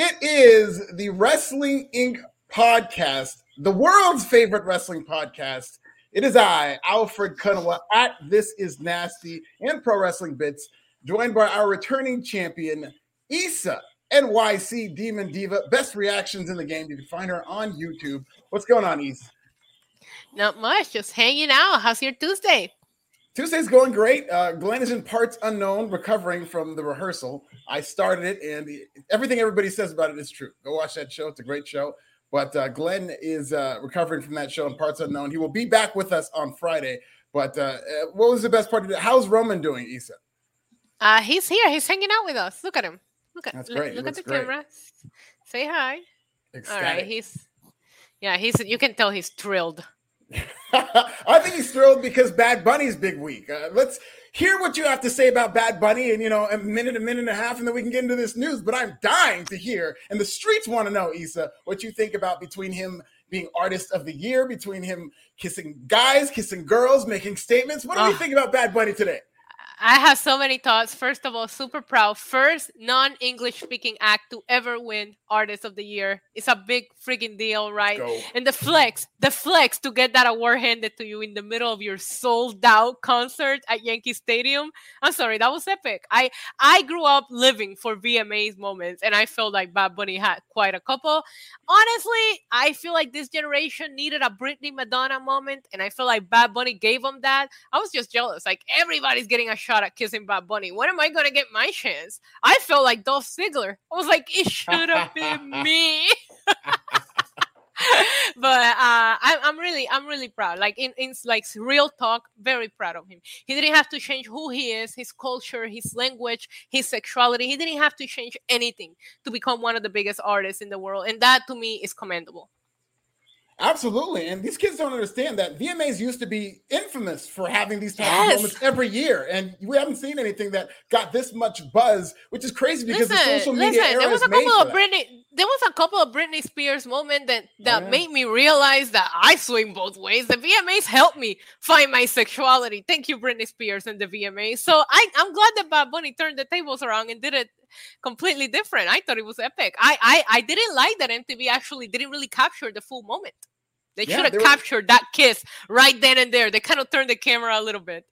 It is the Wrestling Inc. podcast, the world's favorite wrestling podcast. It is I, Alfred Konuwa, at This Is Nasty and Pro Wrestling Bits, joined by our returning champion, Issa NYC Demon Diva. Best reactions in the game. You can find her on YouTube. What's going on, Issa? Not much, just hanging out. How's your Tuesday? Tuesday's going great. Uh, Glenn is in parts unknown, recovering from the rehearsal. I started it, and everything everybody says about it is true. Go watch that show; it's a great show. But uh, Glenn is uh, recovering from that show in parts unknown. He will be back with us on Friday. But uh, uh, what was the best part of it? How's Roman doing, Issa? Uh, he's here. He's hanging out with us. Look at him. Look at. That's great. Look, at the great. camera. Say hi. Ecstatic. All right. He's. Yeah, he's. You can tell he's thrilled. I think he's thrilled because Bad Bunny's big week. Uh, let's hear what you have to say about Bad Bunny in you know a minute, a minute and a half, and then we can get into this news. But I'm dying to hear, and the streets want to know, Issa, what you think about between him being artist of the year, between him kissing guys, kissing girls, making statements. What do you think about Bad Bunny today? I have so many thoughts. First of all, super proud. First non English speaking act to ever win Artist of the Year. It's a big freaking deal, right? Go. And the flex, the flex to get that award handed to you in the middle of your sold out concert at Yankee Stadium. I'm sorry, that was epic. I I grew up living for VMA's moments, and I felt like Bad Bunny had quite a couple. Honestly, I feel like this generation needed a Britney Madonna moment, and I feel like Bad Bunny gave them that. I was just jealous. Like everybody's getting a shot at kissing Bad Bunny. When am I gonna get my chance? I felt like Dolph Ziggler. I was like, it should have been me. but uh, I'm, I'm really I'm really proud. Like in, in like real talk, very proud of him. He didn't have to change who he is, his culture, his language, his sexuality. He didn't have to change anything to become one of the biggest artists in the world, and that to me is commendable. Absolutely. And these kids don't understand that VMAs used to be infamous for having these types Yes. of moments every year. And we haven't seen anything that got this much buzz, which is crazy because the social media listen. era There was a couple of. Britney. There was a couple of Britney Spears moment that that yeah. made me realize that I swing both ways. The VMAs helped me find my sexuality. Thank you, Britney Spears and the VMAs. So I I'm glad that Bad Bunny turned the tables around and did it completely different. I thought it was epic. I I, I didn't like that MTV actually didn't really capture the full moment. They Yeah, should have captured that kiss right then and there. They kind of turned the camera a little bit.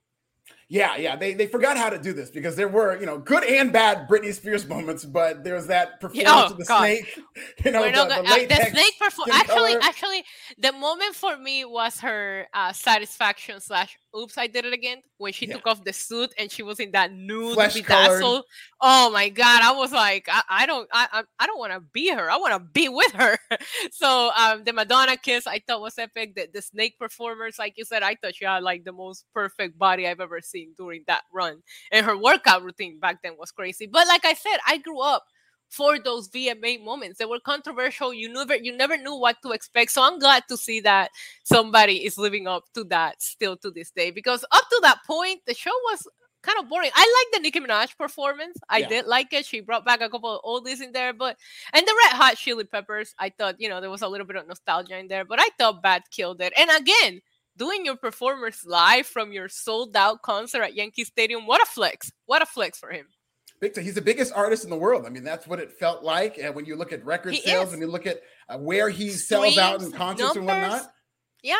Yeah, yeah. They, they forgot how to do this because there were, you know, good and bad Britney Spears moments, but there was that performance oh, of the God. snake, you know, the, the uh, the snake perform. skin Actually, color. actually, the moment for me was her uh, satisfaction slash oops, I did it again when she Yeah. took off the suit and she was in that nude Flesh colored. bedazzle. Oh my god, I was like, I, I don't, I, I, I don't want to be her. I want to be with her. so um, the Madonna kiss I thought was epic. The, the snake performers, like you said, I thought she had like the most perfect body I've ever seen during that run, and her workout routine back then was crazy. But like I said, I grew up for those VMA moments. They were controversial. You never you never knew what to expect. So I'm glad to see that somebody is living up to that still to this day. Because up to that point, the show was kind of boring. I like the Nicki Minaj performance. I Yeah. did like it. She brought back a couple of oldies in there, but and the Red Hot Chili Peppers, I thought, you know, there was a little bit of nostalgia in there, but I thought Bad killed it. And again, doing your performance live from your sold out concert at Yankee Stadium, what a flex. What a flex for him. Big time. He's the biggest artist in the world. I mean, that's what it felt like. And when you look at record He sales, is. when you look at uh, where he sells out in Streams, concerts and whatnot, Yeah,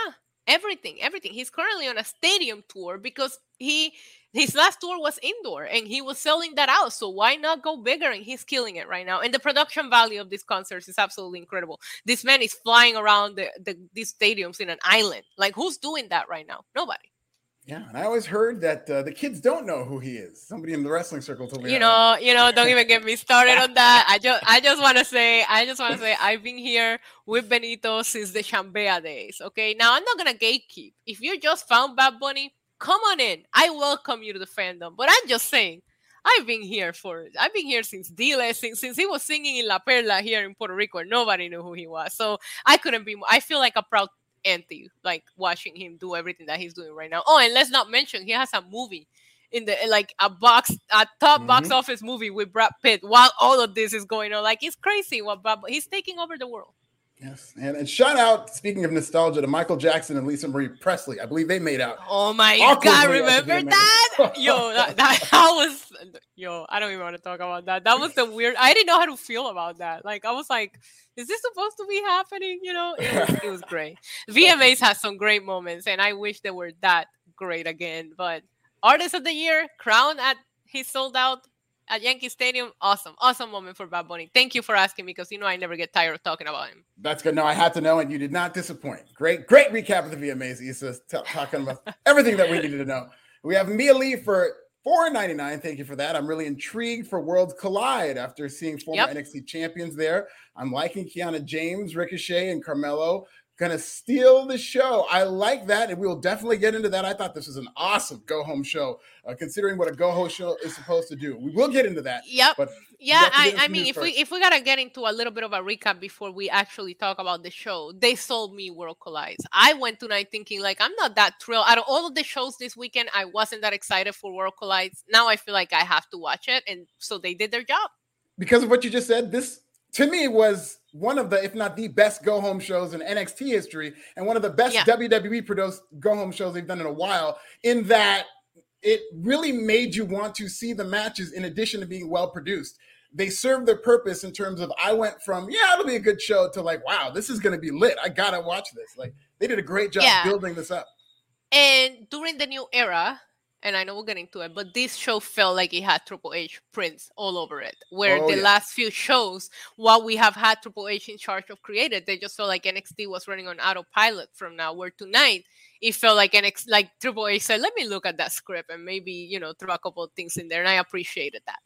everything, everything. He's currently on a stadium tour because he his last tour was indoor and he was selling that out. So why not go bigger? And he's killing it right now. And the production value of these concerts is absolutely incredible. This man is flying around the, the these stadiums in an island. Like who's doing that right now? Nobody. Yeah. And I always heard that uh, the kids don't know who he is. Somebody in the wrestling circle told me. you that. know you know don't even get me started on that i just i just want to say i just want to say i've been here with benito since the chambea days okay now i'm not gonna gatekeep if you just found bad bunny come on in i welcome you to the fandom but i'm just saying I've been here for I've been here since Dile since since he was singing in La Perla here in Puerto Rico and nobody knew who he was. So I couldn't be I feel like a proud auntie like watching him do everything that he's doing right now. Oh, and let's not mention he has a movie in the like a box a top mm-hmm. box office movie with Brad Pitt while all of this is going on. Like it's crazy what Bob he's taking over the world. Yes, and, and shout out, speaking of nostalgia, to Michael Jackson and Lisa Marie Presley. I believe they made out. Oh my god, remember that? yo, that, that, that was yo, I don't even want to talk about that. That was the weird. I didn't know how to feel about that. Like I was like, is this supposed to be happening? You know, it was, it was great. VMAs has some great moments, and I wish they were that great again. But artist of the year, crown at he sold out at Yankee Stadium. Awesome, awesome moment for Bad Bunny. Thank you for asking me because you know I never get tired of talking about him. That's good. No, I had to know, and you did not disappoint. Great, great recap of the VMAs. T- talking about everything that we needed to know. We have Mia Lee for four ninety nine. Thank you for that. I'm really intrigued for Worlds Collide after seeing former yep. NXT champions there. I'm liking Kiana James, Ricochet, and Carmelo gonna steal the show. I like that, and we will definitely get into that. I thought this was an awesome go home show, uh, considering what a go home show is supposed to do. We will get into that. Yep. But yeah, I, I mean, if first. we if we gotta get into a little bit of a recap before we actually talk about the show, they sold me World Collides. I went tonight thinking like I'm not that thrilled. Out of all of the shows this weekend, I wasn't that excited for World Collides. Now I feel like I have to watch it, and so they did their job. Because of what you just said, this to me was one of the, if not the best go home shows in NXT history, and one of the best yeah. WWE produced go home shows they've done in a while. In that it really made you want to see the matches in addition to being well produced. They served their purpose in terms of I went from yeah it'll be a good show to like wow this is going to be lit. I gotta watch this. Like they did a great job yeah. building this up. And during the new era, and I know we'll get into it, but this show felt like it had Triple H prints all over it. Where oh, the yeah. last few shows, while we have had Triple H in charge of created, they just felt like NXT was running on autopilot from now. Where tonight it felt like NXT, like Triple H said, "Let me look at that script and maybe you know throw a couple of things in there," and I appreciated that.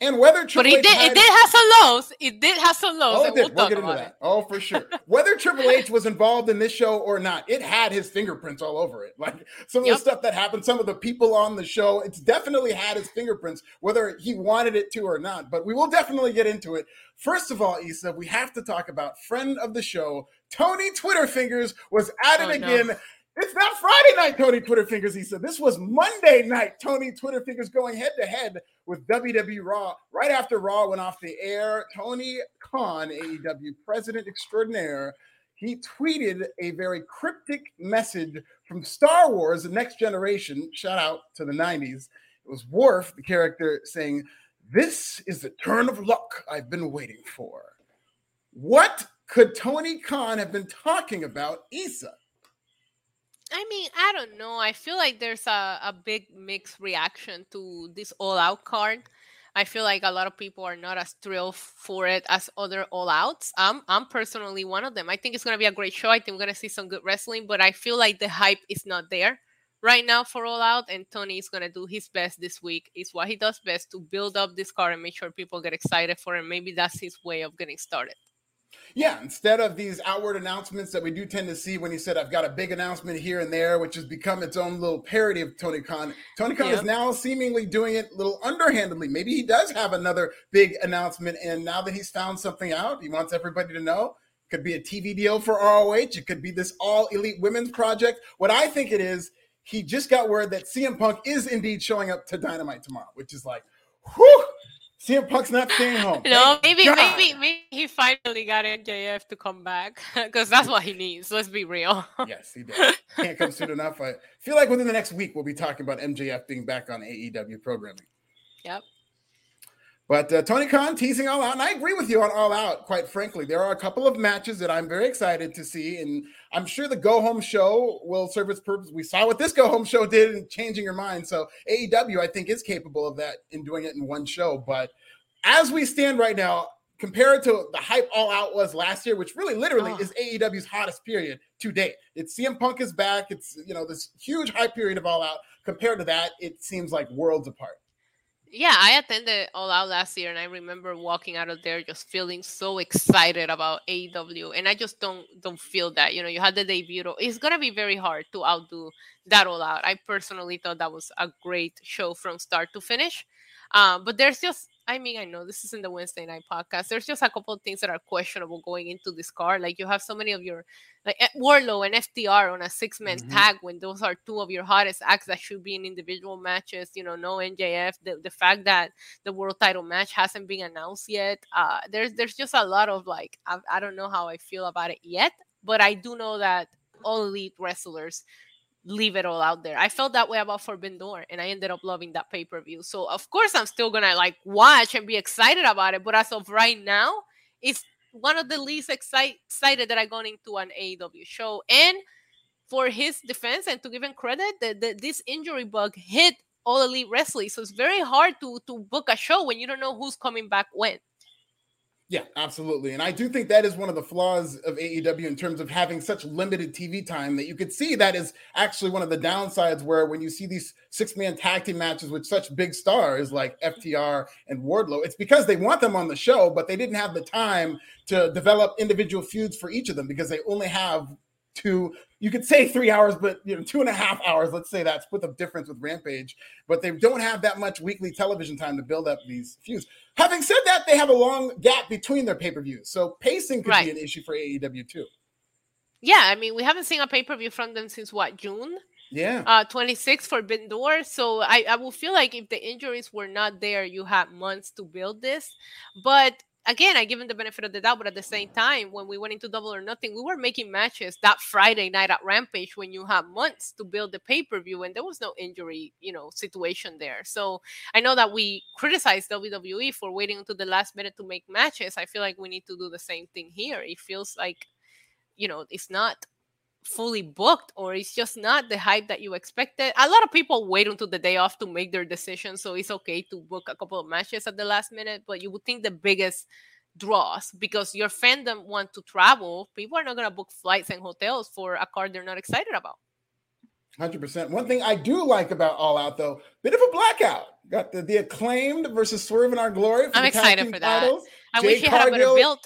And whether Triple but it did, had, it did have some lows. It did have some lows. Oh, it did. We'll, we'll get into that. It. Oh, for sure. whether Triple H was involved in this show or not, it had his fingerprints all over it. Like some of yep. the stuff that happened, some of the people on the show, it's definitely had his fingerprints, whether he wanted it to or not. But we will definitely get into it. First of all, Isa, we have to talk about friend of the show, Tony Twitter Fingers, was at it oh, again. No. It's not Friday night, Tony Twitter Fingers. He said this was Monday night. Tony Twitter Fingers going head to head with WWE Raw. Right after Raw went off the air, Tony Khan, AEW president extraordinaire, he tweeted a very cryptic message from Star Wars: The Next Generation. Shout out to the '90s. It was Worf, the character, saying, "This is the turn of luck I've been waiting for." What could Tony Khan have been talking about, Isa? I mean, I don't know. I feel like there's a, a big mixed reaction to this all out card. I feel like a lot of people are not as thrilled for it as other all outs. I'm I'm personally one of them. I think it's gonna be a great show. I think we're gonna see some good wrestling, but I feel like the hype is not there right now for all out. And Tony is gonna do his best this week. It's what he does best to build up this card and make sure people get excited for it. Maybe that's his way of getting started. Yeah, instead of these outward announcements that we do tend to see when he said, I've got a big announcement here and there, which has become its own little parody of Tony Khan. Tony Khan is now seemingly doing it a little underhandedly. Maybe he does have another big announcement. And now that he's found something out, he wants everybody to know. Could be a TV deal for ROH. It could be this all elite women's project. What I think it is, he just got word that CM Punk is indeed showing up to Dynamite tomorrow, which is like, whew, CM Punk's not staying home. No, maybe God. maybe maybe he finally got MJF to come back because that's what he needs. Let's be real. yes, he does. Can't come soon enough. I feel like within the next week we'll be talking about MJF being back on AEW programming. Yep. But uh, Tony Khan teasing All Out, and I agree with you on All Out. Quite frankly, there are a couple of matches that I'm very excited to see, and I'm sure the Go Home show will serve its purpose. We saw what this Go Home show did in changing your mind. So AEW, I think, is capable of that in doing it in one show. But as we stand right now, compared to the hype All Out was last year, which really literally oh. is AEW's hottest period to date. It's CM Punk is back. It's you know this huge hype period of All Out. Compared to that, it seems like worlds apart. Yeah, I attended All Out last year, and I remember walking out of there just feeling so excited about AEW, and I just don't don't feel that. You know, you had the debut. It's gonna be very hard to outdo that All Out. I personally thought that was a great show from start to finish. Um, but there's just I mean, I know this isn't the Wednesday night podcast. There's just a couple of things that are questionable going into this card. Like you have so many of your like Wardlow and FTR on a six man mm-hmm. tag when those are two of your hottest acts that should be in individual matches. You know, no MJF. The, the fact that the world title match hasn't been announced yet. Uh, there's there's just a lot of like I, I don't know how I feel about it yet, but I do know that all elite wrestlers leave it all out there. I felt that way about Forbidden Door, and I ended up loving that pay per view. So of course I'm still gonna like watch and be excited about it. But as of right now, it's one of the least excite- excited that I gone into an AEW show. And for his defense and to give him credit, that this injury bug hit all elite wrestling. So it's very hard to to book a show when you don't know who's coming back when. Yeah, absolutely. And I do think that is one of the flaws of AEW in terms of having such limited TV time that you could see that is actually one of the downsides where when you see these six man tag team matches with such big stars like FTR and Wardlow, it's because they want them on the show, but they didn't have the time to develop individual feuds for each of them because they only have two you could say three hours but you know two and a half hours let's say that split the difference with rampage but they don't have that much weekly television time to build up these feuds having said that they have a long gap between their pay-per-views so pacing could right. be an issue for aew too yeah i mean we haven't seen a pay-per-view from them since what june yeah uh 26 Forbidden Door. so I, I will feel like if the injuries were not there you had months to build this but again, I give him the benefit of the doubt, but at the same time, when we went into double or nothing, we were making matches that Friday night at Rampage when you have months to build the pay per view, and there was no injury, you know, situation there. So I know that we criticize WWE for waiting until the last minute to make matches. I feel like we need to do the same thing here. It feels like, you know, it's not fully booked or it's just not the hype that you expected. A lot of people wait until the day off to make their decision, so it's okay to book a couple of matches at the last minute, but you would think the biggest draws because your fandom want to travel, people are not going to book flights and hotels for a card they're not excited about. 100%. One thing I do like about All Out, though, bit of a blackout. Got the, the acclaimed versus Swerve in Our Glory. I'm excited for that. Titles. I Jay wish he had a better build.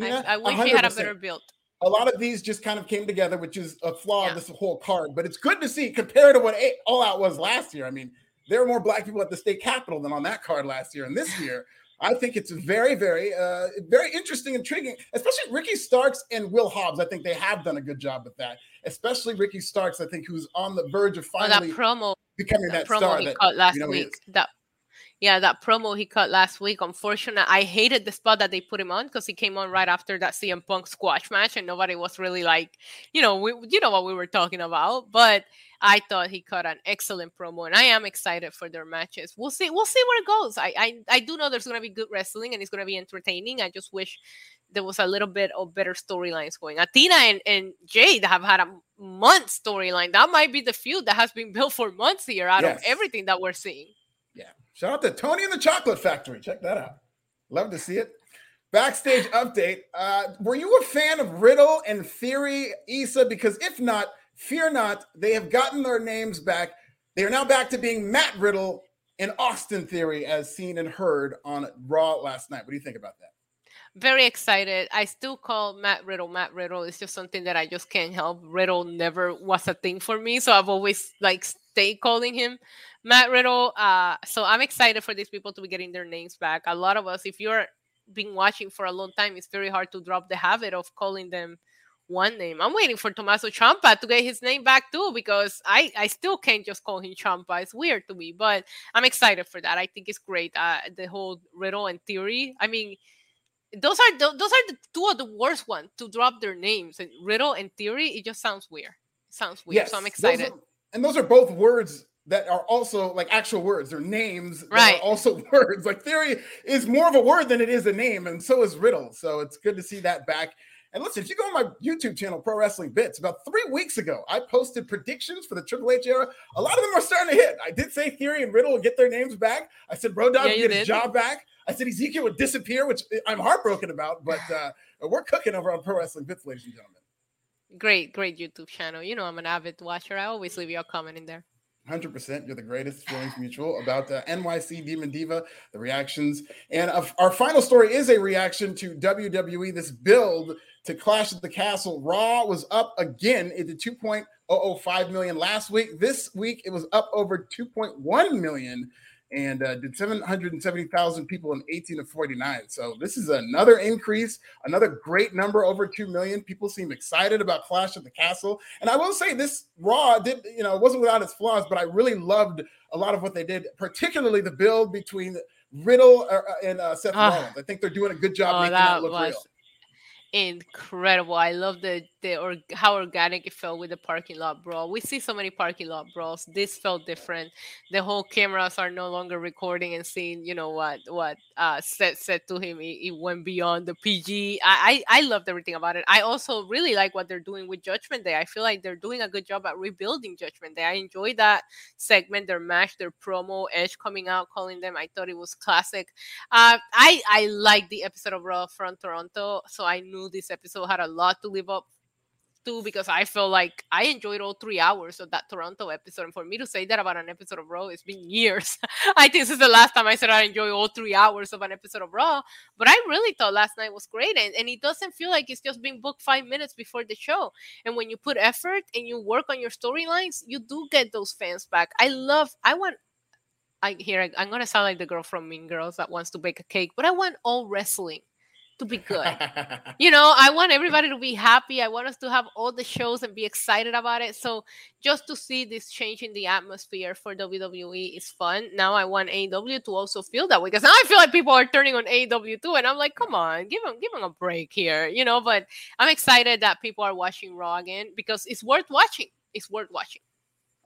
I, I wish 100%. he had a better build a lot of these just kind of came together, which is a flaw yeah. of this whole card. But it's good to see compared to what All Out was last year. I mean, there were more black people at the state capitol than on that card last year. And this year, I think it's very, very, uh, very interesting, intriguing, especially Ricky Starks and Will Hobbs. I think they have done a good job with that, especially Ricky Starks. I think who's on the verge of finally oh, that promo becoming that, that promo star that last you know week. That yeah, that promo he cut last week. Unfortunate. I hated the spot that they put him on because he came on right after that CM Punk squash match, and nobody was really like, you know, we, you know what we were talking about. But I thought he cut an excellent promo, and I am excited for their matches. We'll see. We'll see where it goes. I I, I do know there's going to be good wrestling, and it's going to be entertaining. I just wish there was a little bit of better storylines going. Athena and, and Jade have had a month storyline. That might be the feud that has been built for months here out yes. of everything that we're seeing. Yeah. Shout out to Tony and the Chocolate Factory. Check that out. Love to see it. Backstage update. Uh, were you a fan of Riddle and Theory, Isa? Because if not, fear not. They have gotten their names back. They are now back to being Matt Riddle and Austin Theory, as seen and heard on Raw last night. What do you think about that? very excited. I still call Matt Riddle Matt Riddle. It's just something that I just can't help. Riddle never was a thing for me, so I've always like stayed calling him Matt Riddle. Uh, so I'm excited for these people to be getting their names back. A lot of us, if you're been watching for a long time, it's very hard to drop the habit of calling them one name. I'm waiting for Tommaso Ciampa to get his name back too because I I still can't just call him Ciampa. It's weird to me, but I'm excited for that. I think it's great. Uh, the whole Riddle and Theory. I mean those are the, those are the two of the worst ones to drop their names. And Riddle and Theory, it just sounds weird. It sounds weird. Yes, so I'm excited. Those are, and those are both words that are also like actual words. They're names right. also words. Like Theory is more of a word than it is a name, and so is Riddle. So it's good to see that back. And listen, if you go on my YouTube channel, Pro Wrestling Bits, about three weeks ago, I posted predictions for the Triple H era. A lot of them are starting to hit. I did say Theory and Riddle will get their names back. I said Road Dogg yeah, get did. his job back. I said Ezekiel would disappear, which I'm heartbroken about, but uh, we're cooking over on Pro Wrestling Bits, ladies and gentlemen. Great, great YouTube channel. You know, I'm an avid watcher. I always leave you a comment in there. 100%. You're the greatest. Feelings mutual about the NYC Demon Diva, the reactions. And our final story is a reaction to WWE, this build to Clash at the Castle. Raw was up again. It did 2.005 million last week. This week, it was up over 2.1 million and uh, did 770,000 people in 18 to 49. So this is another increase, another great number, over 2 million. People seem excited about Clash at the Castle. And I will say this Raw did, you know, wasn't without its flaws, but I really loved a lot of what they did, particularly the build between Riddle uh, uh and uh, Seth Rollins. I think they're doing a good job Oh, making that that look was real. incredible. I love the the or how organic it felt with the parking lot brawl. We see so many parking lot brawls. This felt different. The whole cameras are no longer recording and seeing, you know what what uh Seth said to him. It, it went beyond the PG. I, I I loved everything about it. I also really like what they're doing with Judgment Day. I feel like they're doing a good job at rebuilding Judgment Day. I enjoyed that segment, their match, their promo, Edge coming out calling them. I thought it was classic. Uh, I I like the episode of Raw from Toronto, so I knew this episode had a lot to live up to because I felt like I enjoyed all three hours of that Toronto episode. And for me to say that about an episode of Raw, it's been years. I think this is the last time I said I enjoy all three hours of an episode of Raw. But I really thought last night was great, and, and it doesn't feel like it's just being booked five minutes before the show. And when you put effort and you work on your storylines, you do get those fans back. I love. I want I here I- I'm gonna sound like the girl from Mean Girls that wants to bake a cake, but I want all wrestling to be good. you know, I want everybody to be happy. I want us to have all the shows and be excited about it. So just to see this change in the atmosphere for WWE is fun. Now I want AEW to also feel that way because now I feel like people are turning on AEW too, and I'm like, come on, give them give them a break here, you know. But I'm excited that people are watching Raw again because it's worth watching. It's worth watching.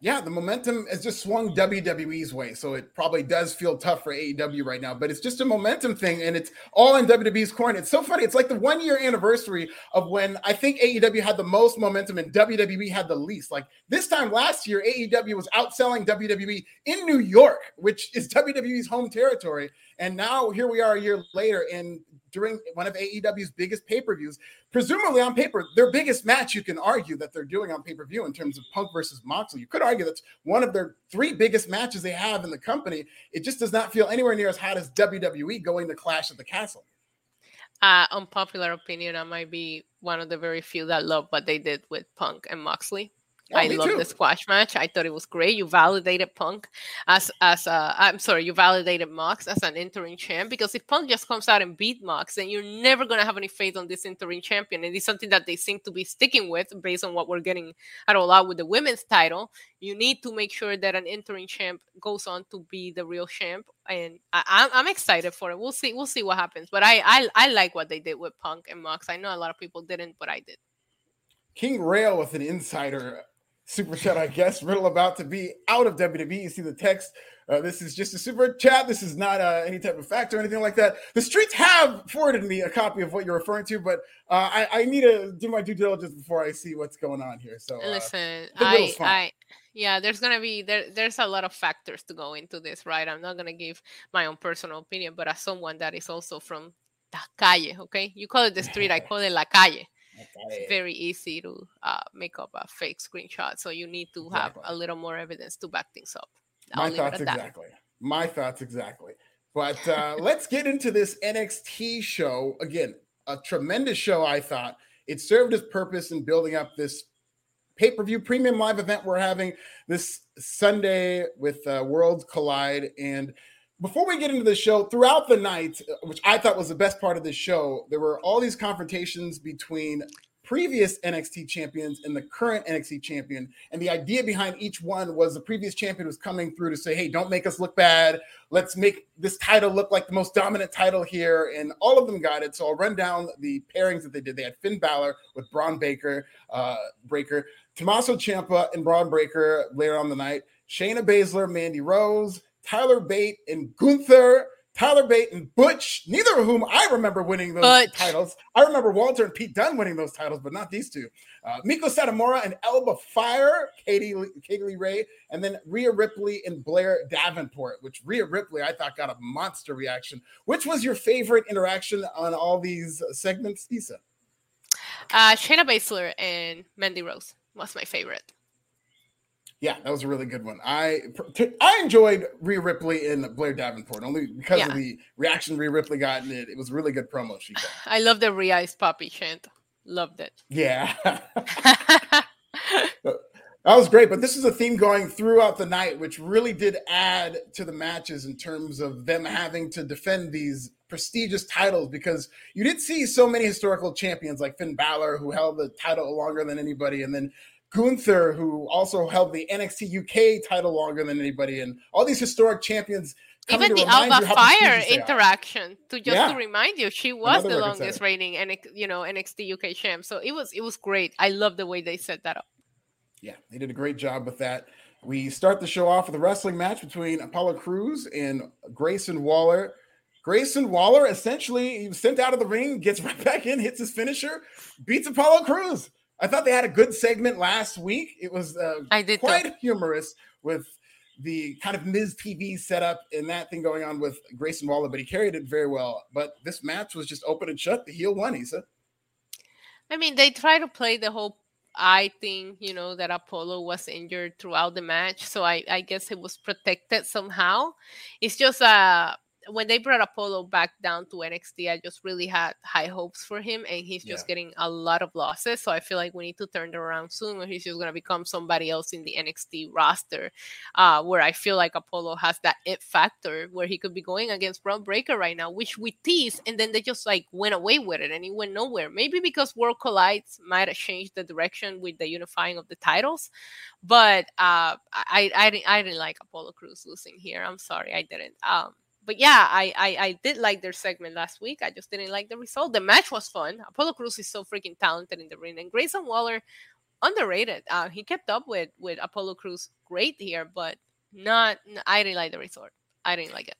Yeah, the momentum has just swung WWE's way. So it probably does feel tough for AEW right now, but it's just a momentum thing and it's all in WWE's corner. It's so funny. It's like the one year anniversary of when I think AEW had the most momentum and WWE had the least. Like this time last year, AEW was outselling WWE in New York, which is WWE's home territory. And now here we are a year later, and during one of AEW's biggest pay per views, presumably on paper, their biggest match, you can argue that they're doing on pay per view in terms of Punk versus Moxley. You could argue that's one of their three biggest matches they have in the company. It just does not feel anywhere near as hot as WWE going to Clash at the Castle. Uh, unpopular opinion, I might be one of the very few that love what they did with Punk and Moxley. Oh, I love the squash match. I thought it was great. You validated Punk as as a I'm sorry, you validated Mox as an interim champ because if Punk just comes out and beat Mox, then you're never gonna have any faith on this interim champion. And it's something that they seem to be sticking with based on what we're getting at all out with the women's title. You need to make sure that an interim champ goes on to be the real champ. And I, I'm I'm excited for it. We'll see. We'll see what happens. But I I, I like what they did with Punk and Mox. I know a lot of people didn't, but I did. King Rail with an insider super chat, I guess. Riddle about to be out of WWE. You see the text. Uh, this is just a super chat. This is not uh, any type of fact or anything like that. The streets have forwarded me a copy of what you're referring to, but uh, I, I need to do my due diligence before I see what's going on here. So, uh, Listen, I. I, yeah, there's gonna be there. There's a lot of factors to go into this, right? I'm not gonna give my own personal opinion, but as someone that is also from la calle, okay, you call it the street, I call it la calle. It's very easy to uh, make up a fake screenshot, so you need to have a little more evidence to back things up. my I'll it thoughts exactly. My thoughts exactly. But uh, let's get into this NXT show again. A tremendous show, I thought. It served its purpose in building up this pay per view premium live event we're having this Sunday with uh, Worlds Collide. And before we get into the show, throughout the night, which I thought was the best part of the show, there were all these confrontations between previous NXT champions and the current NXT champion. And the idea behind each one was the previous champion was coming through to say, hey, don't make us look bad. Let's make this title look like the most dominant title here. And all of them got it. So I'll run down the pairings that they did. They had Finn Balor with Bron Baker, uh, Breakker, Tommaso Ciampa and Bron Breakker later on the night, Shayna Baszler, Mandy Rose, Tyler Bate and Gunther. Tyler Bate and Butch, neither of whom I remember winning those Butch. titles. I remember Walter and Pete Dunne winning those titles, but not these two. Uh, Meiko Satomura and Alba Fyre, Katie, Kay Lee Ray, and then Rhea Ripley and Blair Davenport, which Rhea Ripley I thought got a monster reaction. Which was your favorite interaction on all these segments, Issa? Uh, Shayna Baszler and Mandy Rose was my favorite. Yeah, that was a really good one. I I enjoyed Rhea Ripley and Blair Davenport only because Yeah. of the reaction Rhea Ripley got, and it, it was a really good promo she got. I love the Rhea is Poppy chant. Loved it. Yeah. That was great, but this is a theme going throughout the night, which really did add to the matches in terms of them having to defend these prestigious titles because you did see so many historical champions like Finn Balor, who held the title longer than anybody, and then Gunther, who also held the NXT UK title longer than anybody, and all these historic champions. Even the Alba Fyre interaction to just yeah. to remind you, she was Another the longest reigning and you know NXT UK champ. So it was it was great. I love the way they set that up. Yeah, they did a great job with that. We start the show off with a wrestling match between Apollo Crews and Grayson Waller. Grayson Waller essentially he was sent out of the ring, gets right back in, hits his finisher, beats Apollo Crews. I thought they had a good segment last week. It was uh, I did quite humorous with the kind of Miz TV setup and that thing going on with Grayson Waller, but he carried it very well. But this match was just open and shut. The heel won, Isa. I mean, they try to play the whole I thing, you know, that Apollo was injured throughout the match. So I, I guess it was protected somehow. It's just uh when they brought Apollo back down to NXT, I just really had high hopes for him, and he's just yeah. getting a lot of losses. So I feel like we need to turn it around soon, or he's just gonna become somebody else in the NXT roster, uh, where I feel like Apollo has that it factor where he could be going against Bron Breakker right now, which we teased, and then they just like went away with it, and he went nowhere. Maybe because World Collides might have changed the direction with the unifying of the titles, but uh, I I didn't I didn't like Apollo Crews losing here. I'm sorry, I didn't. Um, but yeah, I, I, I did like their segment last week. I just didn't like the result. The match was fun. Apollo Crews is so freaking talented in the ring, and Grayson Waller underrated. Uh, he kept up with with Apollo Crews great here, but not. I didn't like the result. I didn't like it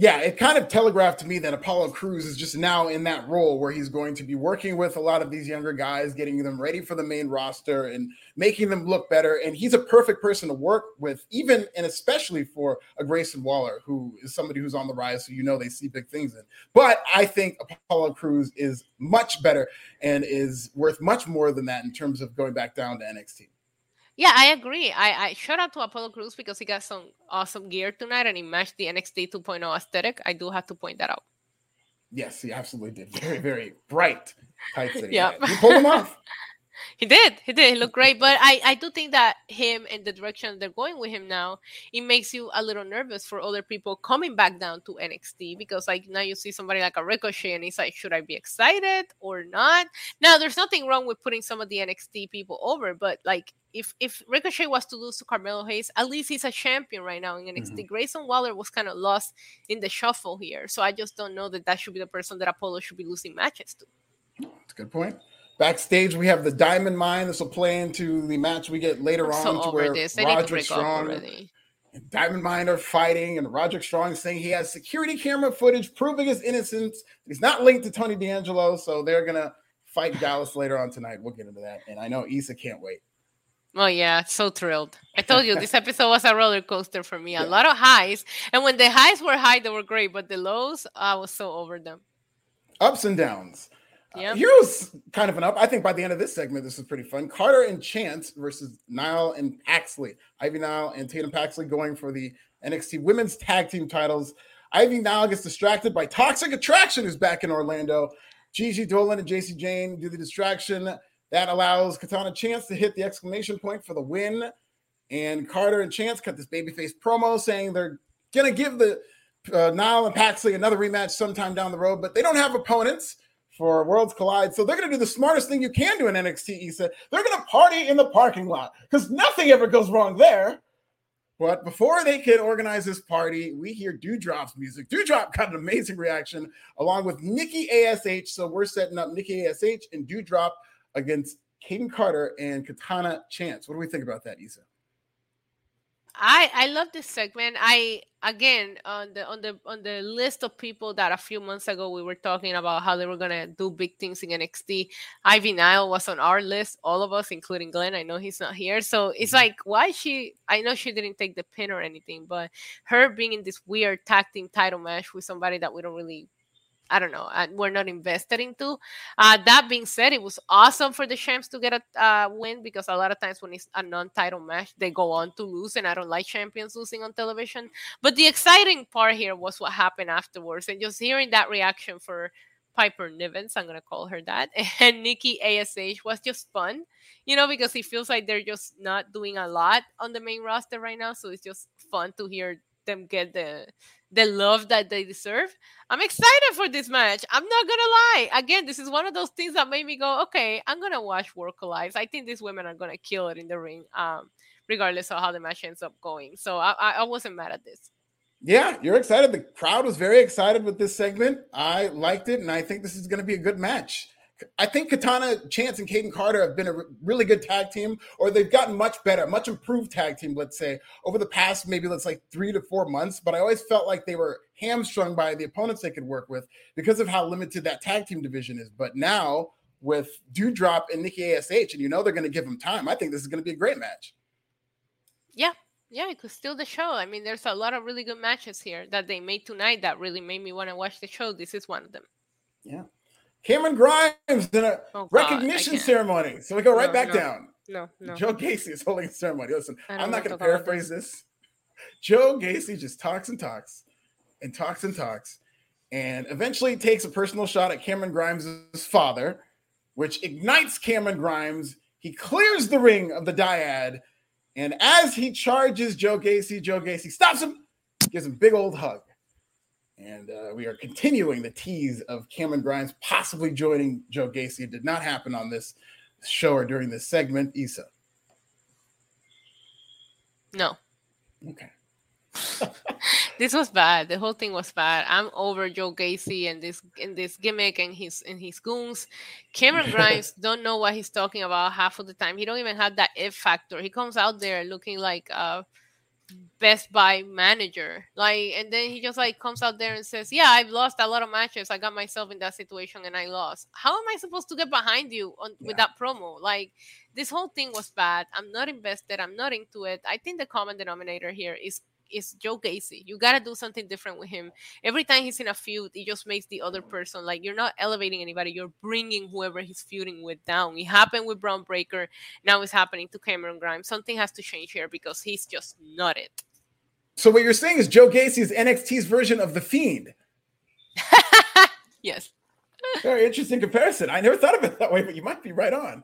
yeah, it kind of telegraphed to me that Apollo Crews is just now in that role where he's going to be working with a lot of these younger guys, getting them ready for the main roster and making them look better. And he's a perfect person to work with, even and especially for a Grayson Waller, who is somebody who's on the rise, so you know they see big things in. But I think Apollo Crews is much better and is worth much more than that in terms of going back down to NXT. Yeah, I agree. I, I shout out to Apollo Crews because he got some awesome gear tonight and he matched the NXT 2.0 aesthetic. I do have to point that out. Yes, he absolutely did. Very, very bright tights. yeah, he pulled them off. He did. He did. He looked great. But I, I do think that him and the direction they're going with him now, it makes you a little nervous for other people coming back down to NXT because like now you see somebody like a Ricochet and he's like, should I be excited or not? Now there's nothing wrong with putting some of the NXT people over, but like if if Ricochet was to lose to Carmelo Hayes, at least he's a champion right now in NXT. Mm-hmm. Grayson Waller was kind of lost in the shuffle here, so I just don't know that that should be the person that Apollo should be losing matches to. That's a good point. Backstage, we have the Diamond Mine. This will play into the match we get later I'm on so to where this. Roderick Strong and Diamond Mine are fighting, and Roderick Strong saying he has security camera footage proving his innocence. He's not linked to Tony D'Angelo, so they're gonna fight Dallas later on tonight. We'll get into that, and I know Isa can't wait. Oh yeah, so thrilled. I told you this episode was a roller coaster for me. A lot of highs, and when the highs were high, they were great, but the lows, I was so over them. Ups and downs. Yep. Uh, kind of an up. I think by the end of this segment, this is pretty fun. Carter and Chance versus Nile and Paxley. Ivy Nile and Tatum Paxley going for the NXT Women's Tag Team titles. Ivy Nile gets distracted by Toxic Attraction, who's back in Orlando. Gigi Dolan and Jacy Jane do the distraction. That allows Katana Chance to hit the exclamation point for the win. And Carter and Chance cut this babyface promo saying they're going to give the uh, Nile and Paxley another rematch sometime down the road, but they don't have opponents for Worlds Collide. So they're going to do the smartest thing you can do in NXT, Isa. They're going to party in the parking lot because nothing ever goes wrong there. But before they can organize this party, we hear Doudrop's music. Doudrop got an amazing reaction along with Nikki ASH. So we're setting up Nikki ASH and Doudrop against Kayden Carter and Katana Chance. What do we think about that, Isa? I I love this segment. I again on the on the on the list of people that a few months ago we were talking about how they were gonna do big things in NXT. Ivy Nile was on our list, all of us, including Glenn. I know he's not here, so it's mm-hmm. like why she? I know she didn't take the pin or anything, but her being in this weird tag team title match with somebody that we don't really I don't know, and we're not invested into. Uh, that being said, it was awesome for the champs to get a uh, win because a lot of times when it's a non-title match, they go on to lose, and I don't like champions losing on television. But the exciting part here was what happened afterwards, and just hearing that reaction for Piper Nivens, I'm gonna call her that, and Nikki Ash was just fun, you know, because it feels like they're just not doing a lot on the main roster right now. So it's just fun to hear them get the the love that they deserve. I'm excited for this match. I'm not gonna lie. Again, this is one of those things that made me go, okay, I'm gonna watch Work Alive. I think these women are gonna kill it in the ring, um, regardless of how the match ends up going. So I, I wasn't mad at this. Yeah, you're excited. The crowd was very excited with this segment. I liked it, and I think this is to be a good match. I think Katana Chance and Kayden Carter have been a really good tag team, or they've gotten much better, much improved tag team, let's say, over the past maybe let's like three to four months. But I always felt like they were hamstrung by the opponents they could work with because of how limited that tag team division is. But now with Doudrop and Nikki Ash, and you know they're going to give them time, I think this is going to be a great match. Yeah, yeah, it could steal the show. I mean, there's a lot of really good matches here that they made tonight that really made me want to watch the show. This is one of them. Yeah. Cameron Grimes in a oh, recognition ceremony. So we go right no, back no, down. No, no. Joe Gacy is holding a ceremony. Listen, I'm not going to paraphrase this. Joe Gacy just talks and talks and talks and talks and eventually takes a personal shot at Cameron Grimes' father, which ignites Cameron Grimes. He clears the ring of the dyad. And as he charges Joe Gacy, Joe Gacy stops him, gives him a big old hug. And uh, we are continuing the tease of Cameron Grimes possibly joining Joe Gacy. It did not happen on this show or during this segment. Isa. No. Okay. this was bad. The whole thing was bad. I'm over Joe Gacy and this and this gimmick and his and his goons. Cameron Grimes don't know what he's talking about half of the time. He don't even have that if factor. He comes out there looking like a Best Buy manager. Like, and then he just like comes out there and says, "Yeah, I've lost a lot of matches. I got myself in that situation and I lost. How am I supposed to get behind you on yeah. with that promo? Like, this whole thing was bad. I'm not invested. I'm not into it. I think the common denominator here is is Joe Gacy. You got to do something different with him. Every time he's in a feud, it just makes the other person like you're not elevating anybody. You're bringing whoever he's feuding with down. It happened with Bron Breakker. Now it's happening to Cameron Grimes. Something has to change here because he's just not it. So what you're saying is Joe Gacy's NXT's version of the Fiend. yes. Very interesting comparison. I never thought of it that way, but you might be right on.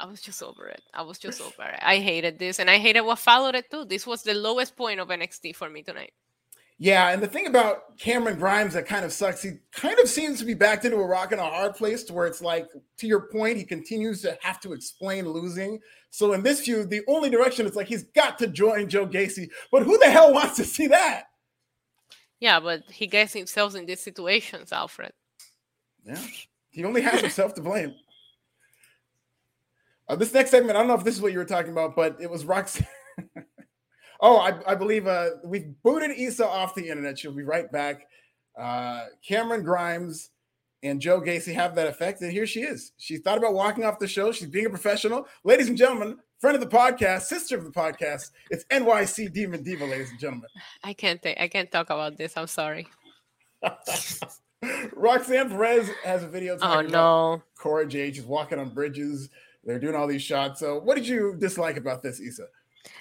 I was just over it. I was just over it. I hated this, and I hated what followed it too. This was the lowest point of NXT for me tonight. Yeah, and the thing about Cameron Grimes that kind of sucks, he kind of seems to be backed into a rock and a hard place to where it's like, to your point, he continues to have to explain losing. So in this feud, the only direction is like he's got to join Joe Gacy. But who the hell wants to see that? Yeah, but he gets himself in these situations, Alfred. Yeah, he only has himself to blame. Uh, this next segment, I don't know if this is what you were talking about, but it was Roxanne. oh, I, I believe uh, we've booted Isa off the internet. She'll be right back. Uh, Cameron Grimes and Joe Gacy have that effect, and here she is. She thought about walking off the show. She's being a professional. Ladies and gentlemen, friend of the podcast, sister of the podcast, it's NYC Demon Diva, ladies and gentlemen. I can't think. I can't talk about this. I'm sorry. Roxanne Perez has a video. Oh no! Cora Jade just walking on bridges. They're doing all these shots. So, what did you dislike about this, Isa?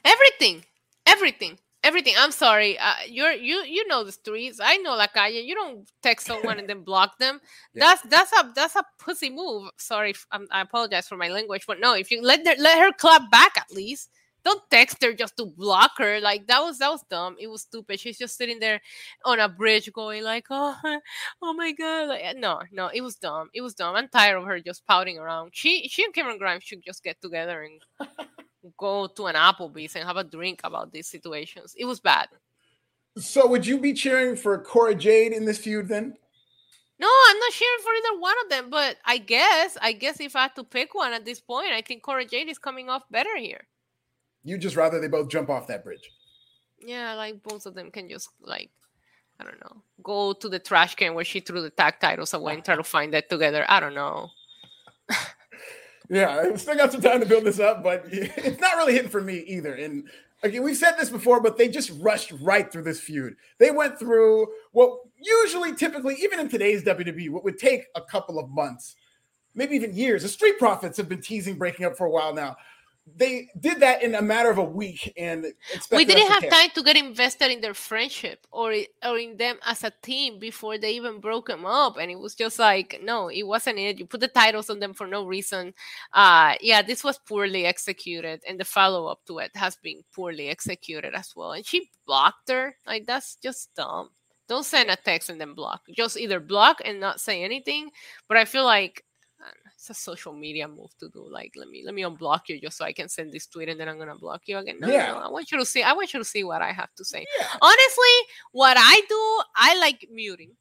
Everything, everything, everything. I'm sorry. Uh, you're you you know the streets. I know La Calle. You don't text someone and then block them. Yeah. That's that's a that's a pussy move. Sorry, I apologize for my language, but no. If you let her, let her clap back at least don't text her just to block her. Like that was that was dumb. It was stupid. She's just sitting there on a bridge going like, oh, oh my god. Like, eh, no, no, it was dumb. It was dumb. I'm tired of her just pouting around. She she and Cameron Grimes should just get together and go to an Applebee's and have a drink about these situations. It was bad. So would you be cheering for Cora Jade in this feud then? No, I'm not cheering for either one of them, but I guess I guess if I had to pick one at this point, I think Cora Jade is coming off better here. You just rather they both jump off that bridge. Yeah, like both of them can just like I don't know, go to the trash can where she threw the tag titles away and try to find that together. I don't know. yeah, I still got some time to build this up, but it's not really hitting for me either. And again, we've said this before, but they just rushed right through this feud. They went through what usually, typically, even in today's WWE, what would take a couple of months, maybe even years. The Street Profits have been teasing breaking up for a while now they did that in a matter of a week, and we didn't have time to get invested in their friendship or or in them as a team before they even broke them up, and it was just like, no, it wasn't it. You put the titles on them for no reason. Uh, yeah, this was poorly executed, and the follow up to it has been poorly executed as well. And she blocked her, like that's just dumb. Don't send a text and then block. Just either block and not say anything. But I feel like it's a social media move to do. Like, let me let me unblock you just so I can send this tweet and then I'm gonna block you again. No, yeah. no, I want you to see. I want you to see what I have to say. Yeah. Honestly, what I do, I like muting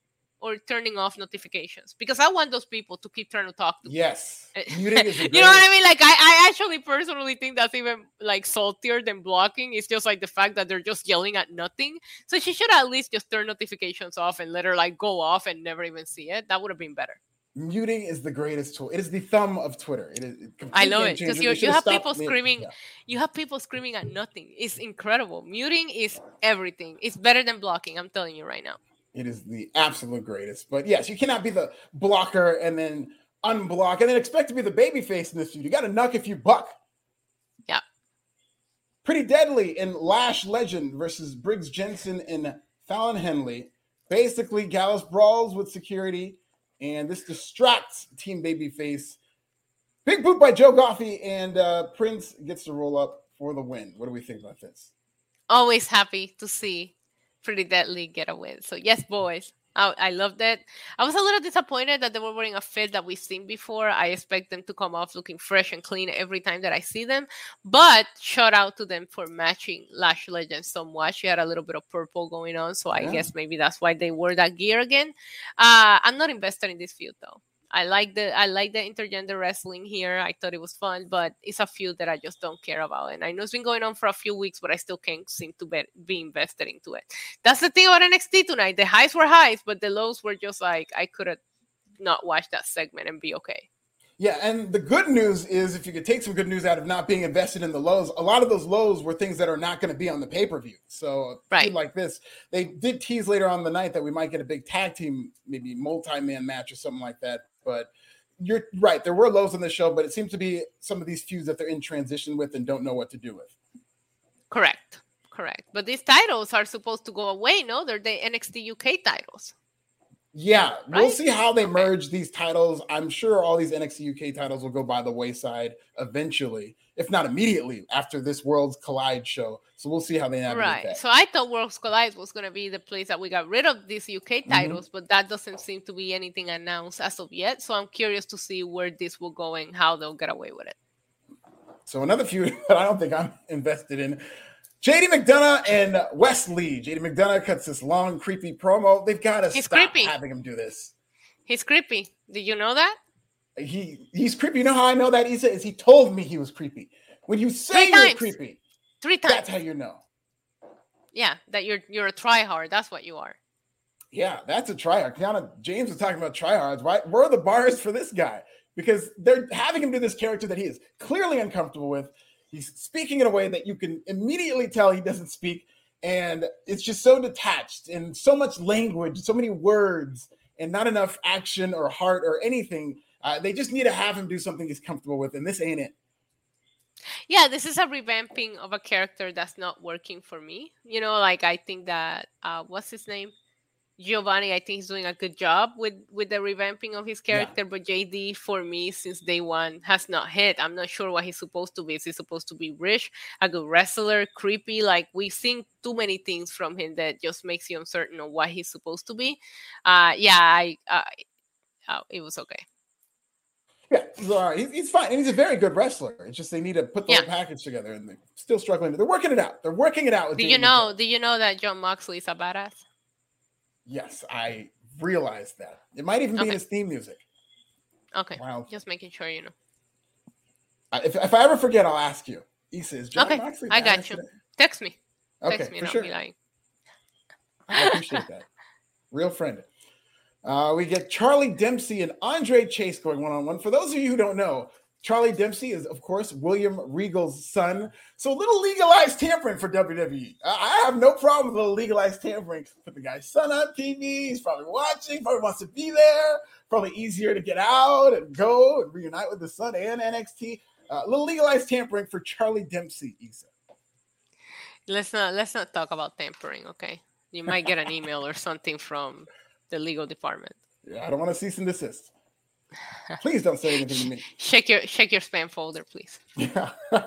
or turning off notifications because I want those people to keep trying to talk to yes. me. Yes. Eh, you know what I mean? Like I, I actually personally think that's even like saltier than blocking. It's just like the fact that they're just yelling at nothing. So she should at least just turn notifications off and let her like go off and never even see it. That would have been better muting is the greatest tool. It is the thumb of Twitter. It is. I know it because you, you have people screaming. Yeah. You have people screaming at nothing. It's incredible. Muting is everything. It's better than blocking. I'm telling you right now. It is the absolute greatest. But yes, you cannot be the blocker and then unblock and then expect to be the baby face in this feud. You got to knock if you buck. Yeah. Pretty deadly in Lash Legend versus Briggs Jensen and Fallon Henley. Basically, Gallus brawls with security and this distracts Team Babyface. Big boot by Joe Coffey, and uh, Prince gets to roll up for the win. What do we think about this? Always happy to see Pretty Deadly get a win. So yes, boys, I, I loved it. I was a little disappointed that they were wearing a fit that we've seen before. I expect them to come off looking fresh and clean every time that I see them. But shout out to them for matching Lash Legend so much. She had a little bit of purple going on, so I yeah. guess maybe that's why they wore that gear again. Uh, I'm not invested in this feud though. I like the I like the intergender wrestling here. I thought it was fun, but it's a feud that I just don't care about. And I know it's been going on for a few weeks, but I still can't seem to be, be invested into it. That's the thing about NXT tonight. The highs were highs, but the lows were just like I could have not watched that segment and be okay. Yeah, and the good news is if you could take some good news out of not being invested in the lows, a lot of those lows were things that are not going to be on the pay per view. So, right. like this, they did tease later on the night that we might get a big tag team, maybe multi man match or something like that. But you're right. There were lows on the show, but it seems to be some of these feuds that they're in transition with and don't know what to do with. Correct. Correct. But these titles are supposed to go away. No, they're the NXT UK titles. Yeah, right? we'll see how they merge these titles. I'm sure all these NXT UK titles will go by the wayside eventually, if not immediately after this Worlds Collide show. So we'll see how they navigate right. that. So I thought Worlds Collide was going to be the place that we got rid of these UK mm-hmm. titles, mm-hmm. but that doesn't seem to be anything announced as of yet. So I'm curious to see where this will go and how they'll get away with it. So another feud that I don't think I'm invested in JD McDonagh and Wes Lee. JD McDonagh cuts this long, creepy promo. They've got to stop creepy. having him do this. He's creepy. Did you know that? He he's creepy. You know how I know that? He says he told me he was creepy. When you say you you're creepy, three times. That's how you know. Yeah, that you're you're a tryhard. That's what you are. Yeah, that's a tryhard. Kiana James was talking about tryhards. Right? Where are the bars for this guy? Because they're having him do this character that he is clearly uncomfortable with. He's speaking in a way that you can immediately tell he doesn't speak. And it's just so detached and so much language, so many words, and not enough action or heart or anything. Uh, they just need to have him do something he's comfortable with, and this ain't it. Yeah, this is a revamping of a character that's not working for me. You know, like I think that uh, what's his name? Giovanni, I think he's doing a good job with with the revamping of his character, yeah. but JD for me since day one has not hit. I'm not sure what he's supposed to be. Is he supposed to be rich, a good wrestler, creepy? Like we've seen too many things from him that just makes you uncertain of what he's supposed to be. Uh, yeah, I, uh, oh, it was okay. Yeah, he's all right. He's, he's, fine, and he's a very good wrestler. It's just they need to put the yeah. whole package together, and they're still struggling. They're working it out. They're working it out. With do you know? Do you know that Jon Moxley is a badass? Yes, I realized that. It might even be okay. in his theme music. Okay. Wow. Just making sure you know. if, if I ever forget, I'll ask you. He says, Jon okay, Moxley I got you. Today? Text me. Okay, Text me for sure. I appreciate that. Real friend. Uh, we get Charlie Dempsey and Andre Chase going one on one. For those of you who don't know, Charlie Dempsey is, of course, William Regal's son. So a little legalized tampering for WWE. I have no problem with a little legalized tampering. Put the guy's son on TV. He's probably watching, probably wants to be there. Probably easier to get out and go and reunite with the son and NXT. Uh, a little legalized tampering for Charlie Dempsey, Issa. Let's not let's not talk about tampering, okay? You might get an email or something from the legal department. Yeah, I don't want to cease and desist. Please don't say anything to me. Check your check your spam folder, please. Yeah.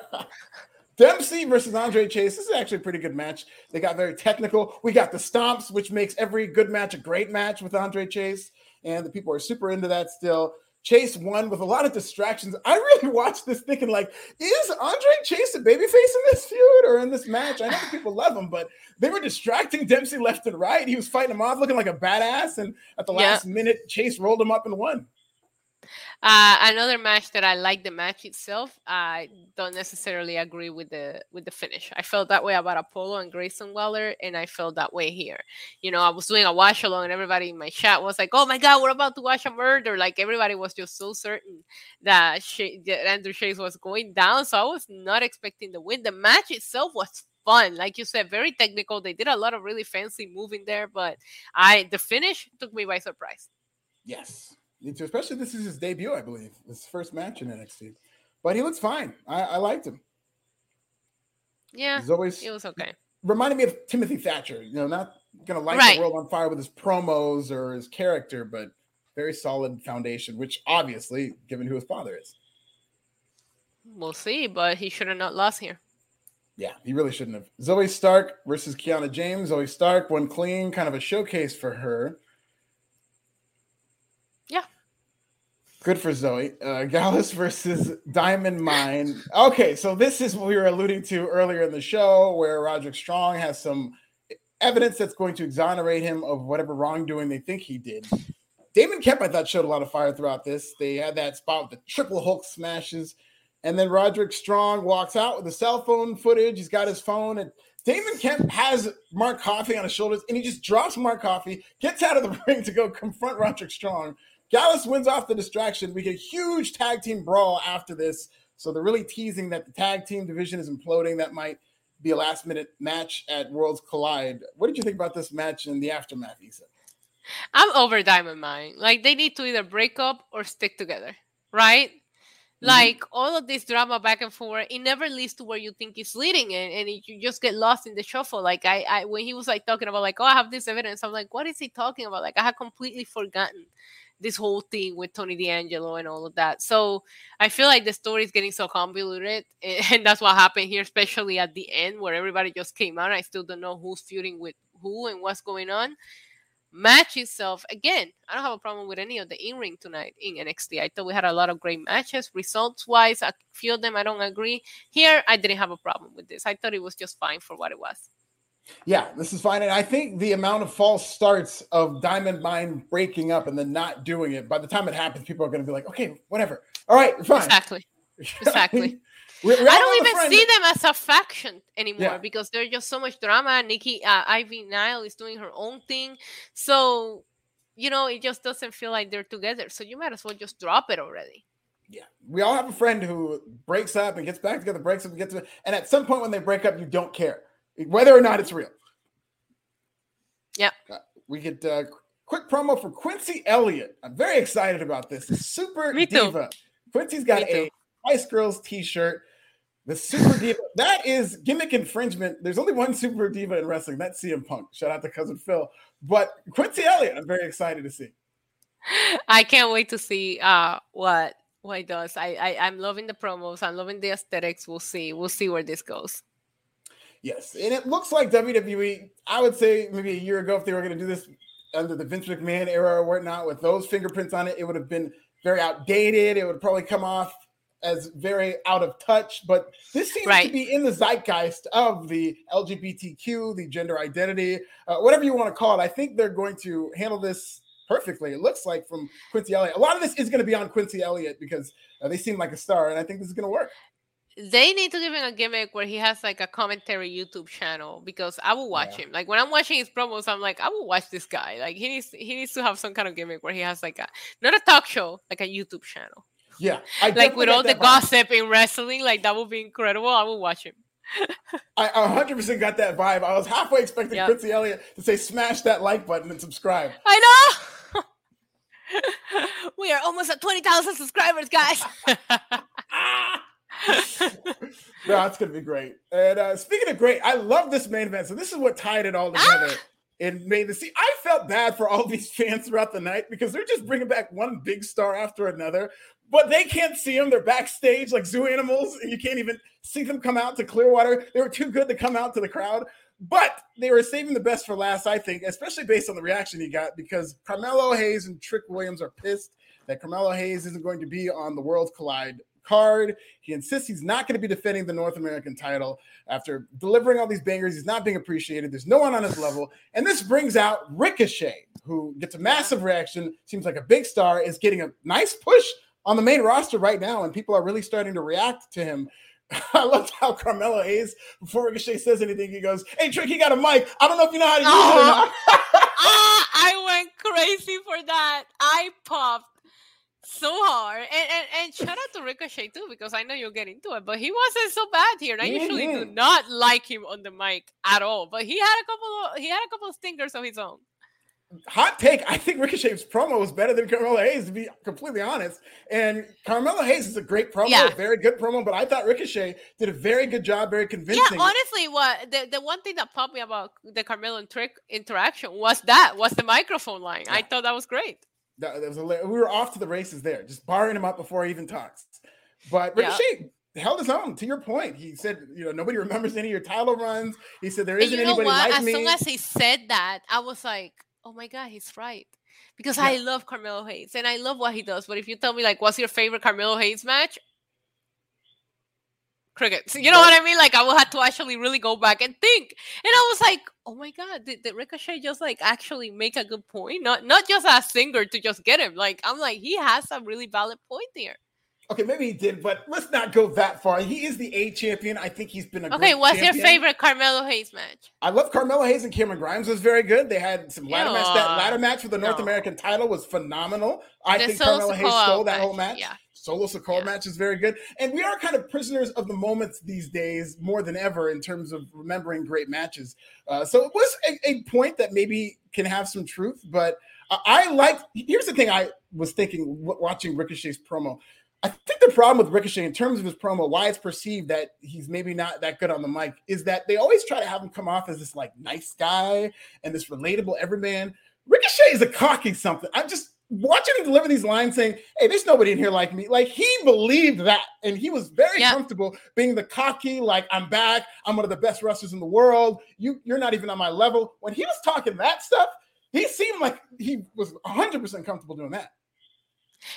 Dempsey versus Andre Chase. This is actually a pretty good match. They got very technical. We got the stomps, which makes every good match a great match with Andre Chase. And the people are super into that still. Chase won with a lot of distractions. I really watched this thinking, like, is Andre Chase a babyface in this feud or in this match? I know people love him, but they were distracting Dempsey left and right. He was fighting him off, looking like a badass. And at the last minute, Chase rolled him up and won. Uh, another match that I like the match itself. I don't necessarily agree with the with the finish. I felt that way about Apollo and Grayson Waller, and I felt that way here. You know, I was doing a watch along, and everybody in my chat was like, "Oh my god, we're about to watch a murder!" Like everybody was just so certain that, she, that Andre Chase was going down. So I was not expecting the win. The match itself was fun. Like you said, very technical. They did a lot of really fancy moving there, but I the finish took me by surprise. Yes. Especially this is his debut, I believe. His first match in NXT. But he looks fine. I, I liked him. Yeah. He's always it was okay. Reminded me of Timothy Thatcher. You know, not gonna light right. the world on fire with his promos or his character, but very solid foundation, which obviously, given who his father is. We'll see, but he should have not lost here. Yeah, he really shouldn't have. Zoey Stark versus Kiana James. Zoey Stark won clean, kind of a showcase for her. Good for Zoey. Uh, Gallus versus Diamond Mine. Okay, so this is what we were alluding to earlier in the show, where Roderick Strong has some evidence that's going to exonerate him of whatever wrongdoing they think he did. Damon Kemp, I thought, showed a lot of fire throughout this. They had that spot with the triple Hulk smashes. And then Roderick Strong walks out with the cell phone footage. He's got his phone, and Damon Kemp has Mark Coffey on his shoulders, and he just drops Mark Coffey, gets out of the ring to go confront Roderick Strong. Gallus wins off the distraction. We get a huge tag team brawl after this. So they're really teasing that the tag team division is imploding. That might be a last minute match at Worlds Collide. What did you think about this match and the aftermath, Issa? I'm over Diamond Mine. Like they need to either break up or stick together, right? Mm-hmm. Like all of this drama back and forth, it never leads to where you think it's leading, and, and it, you just get lost in the shuffle. Like I, I, when he was like talking about like, oh, I have this evidence, I'm like, what is he talking about? Like I had completely forgotten this whole thing with Tony D'Angelo and all of that. So I feel like the story is getting so convoluted, and that's what happened here, especially at the end where everybody just came out. I still don't know who's feuding with who and what's going on. Match itself, again, I don't have a problem with any of the in ring tonight in NXT. I thought we had a lot of great matches. Results wise, a few of them I don't agree. Here, I didn't have a problem with this. I thought it was just fine for what it was. Yeah, this is fine. And I think the amount of false starts of Diamond Mine breaking up and then not doing it, by the time it happens, people are going to be like, okay, whatever. All right, fine. Exactly. Exactly. we're, we're I don't even see them as a faction anymore yeah. because there's just so much drama. Nikki, uh, Ivy Nile is doing her own thing. So, you know, it just doesn't feel like they're together. So you might as well just drop it already. Yeah, we all have a friend who breaks up and gets back together, breaks up and gets, together, and at some point when they break up, you don't care whether or not it's real. Yeah. Uh, we get uh, quick promo for Quincy Elliott. I'm very excited about this. Super Me Diva. Too. Quincy's got a Spice Girls t-shirt. The Super Diva. That is gimmick infringement. There's only one Super Diva in wrestling. That's CM Punk. Shout out to cousin Phil. But Quincy Elliott, I'm very excited to see. I can't wait to see uh, what what he does. I, I I'm loving the promos. I'm loving the aesthetics. We'll see. We'll see where this goes. Yes, and it looks like WWE. I would say maybe a year ago, if they were going to do this under the Vince McMahon era or whatnot, with those fingerprints on it, it would have been very outdated. It would probably come off as very out of touch. But this seems right. to be in the zeitgeist of the LGBTQ, the gender identity, uh, whatever you want to call it. I think they're going to handle this perfectly. It looks like from Quincy Elliott. A lot of this is going to be on Quincy Elliott because uh, they seem like a star, and I think this is going to work they need to give him a gimmick where he has like a commentary YouTube channel because I will watch yeah. him. Like when I'm watching his promos, I'm like, I will watch this guy. Like he needs he needs to have some kind of gimmick where he has like a not a talk show, like a YouTube channel. Yeah, I like with all the vibe. gossip in wrestling, like that would be incredible. I will watch him. I 100% got that vibe. I was halfway expecting yep. Quincy Elliott to say, "Smash that like button and subscribe." I know. we are almost at 20,000 subscribers, guys. No, it's gonna be great. And uh, speaking of great, I love this main event. So this is what tied it all together. Ah! And made the see. I felt bad for all these fans throughout the night because they're just bringing back one big star after another, but they can't see them. They're backstage like zoo animals, and you can't even see them come out to Clearwater. They were too good to come out to the crowd. But they were saving the best for last, I think, especially based on the reaction he got because Carmelo Hayes and Trick Williams are pissed that Carmelo Hayes isn't going to be on the Worlds Collide card. He insists he's not going to be defending the North American title after delivering all these bangers. He's not being appreciated. There's no one on his level. And this brings out Ricochet, who gets a massive reaction, seems like a big star, is getting a nice push on the main roster right now. And people are really starting to react to him I loved how Carmelo Hayes, before Ricochet says anything, he goes, Hey, Trick, you got a mic. I don't know if you know how to use oh. it or not. ah, I went crazy for that. I popped so hard. And, and and shout out to Ricochet too, because I know you'll get into it, but he wasn't so bad here. And I usually mm-hmm. do not like him on the mic at all. But he had a couple of he had a couple of stingers of his own hot take. I think Ricochet's promo was better than Carmelo Hayes, to be completely honest. And Carmelo Hayes is a great promo, yeah. a very good promo, but I thought Ricochet did a very good job, very convincing. Yeah, honestly, what the, the one thing that popped me about the Carmelo and Trick interaction was that was the microphone line. Yeah. I thought that was great. That, that was a, we were off to the races there, just barring him up before he even talks. But Ricochet. Yeah held his own. To your point, he said, you know, nobody remembers any of your title runs. He said there isn't anybody what? like as me. As soon as he said that, I was like, oh my god, he's right. Because yeah. I love Carmelo Hayes and I love what he does. But if you tell me like, what's your favorite Carmelo Hayes match? Crickets. You know what I mean? Like I will have to actually really go back and think. And I was like, oh my god, did, did Ricochet just like actually make a good point? Not not just a singer to just get him. Like I'm like, he has a really valid point there. Okay, maybe he did, but let's not go that far. He is the A champion. I think he's been a good okay. what's champion. your favorite Carmelo Hayes match? I love Carmelo Hayes and Cameron Grimes was very good. They had some ladder match. That ladder match for the North no. American title was phenomenal. I the think Carmelo Hayes stole that match. whole match. Yeah. Solo Sikoa yeah. match is very good. And we are kind of prisoners of the moments these days more than ever in terms of remembering great matches. Uh, so it was a, a, point that maybe can have some truth, but I, I like. Here's the thing I was thinking watching Ricochet's promo. I think the problem with Ricochet in terms of his promo, why it's perceived that he's maybe not that good on the mic, is that they always try to have him come off as this like nice guy and this relatable everyman. Ricochet is a cocky something. I'm just watching him deliver these lines saying, Hey, there's nobody in here like me. Like he believed that. And he was very yeah. comfortable being the cocky, like, I'm back. I'm one of the best wrestlers in the world. You, you're not even on my level. When he was talking that stuff, he seemed like he was 100% comfortable doing that.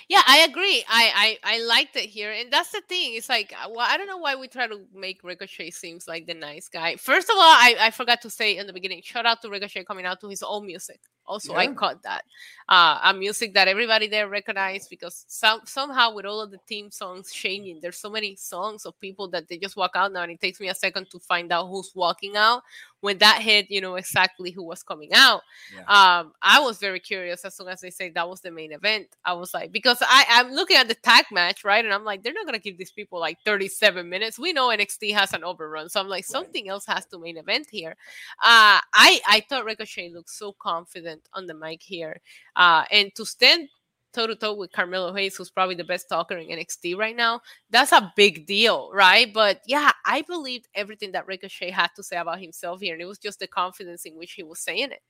Yeah, I agree. I, I I liked it here, and that's the thing. It's like, uh, well, I don't know why we try to make Ricochet seems like the nice guy. First of all, I, I forgot to say in the beginning, shout out to Ricochet coming out to his own music. Also, yeah. I caught that. Uh, a music that everybody there recognized because some somehow with all of the theme songs changing, there's so many songs of people that they just walk out now, and it takes me a second to find out who's walking out. When that hit, you know exactly who was coming out. Yeah. Um, I was very curious as soon as they say that was the main event. I was like, because I, I'm looking at the tag match, right? And I'm like, they're not gonna give these people like 37 minutes. We know NXT has an overrun, so I'm like, something else has to main event here. Uh, I I thought Ricochet looked so confident on the mic here. Uh, and to stand toe to toe with Carmelo Hayes, who's probably the best talker in NXT right now, that's a big deal, right? But yeah, I believed everything that Ricochet had to say about himself here, and it was just the confidence in which he was saying it.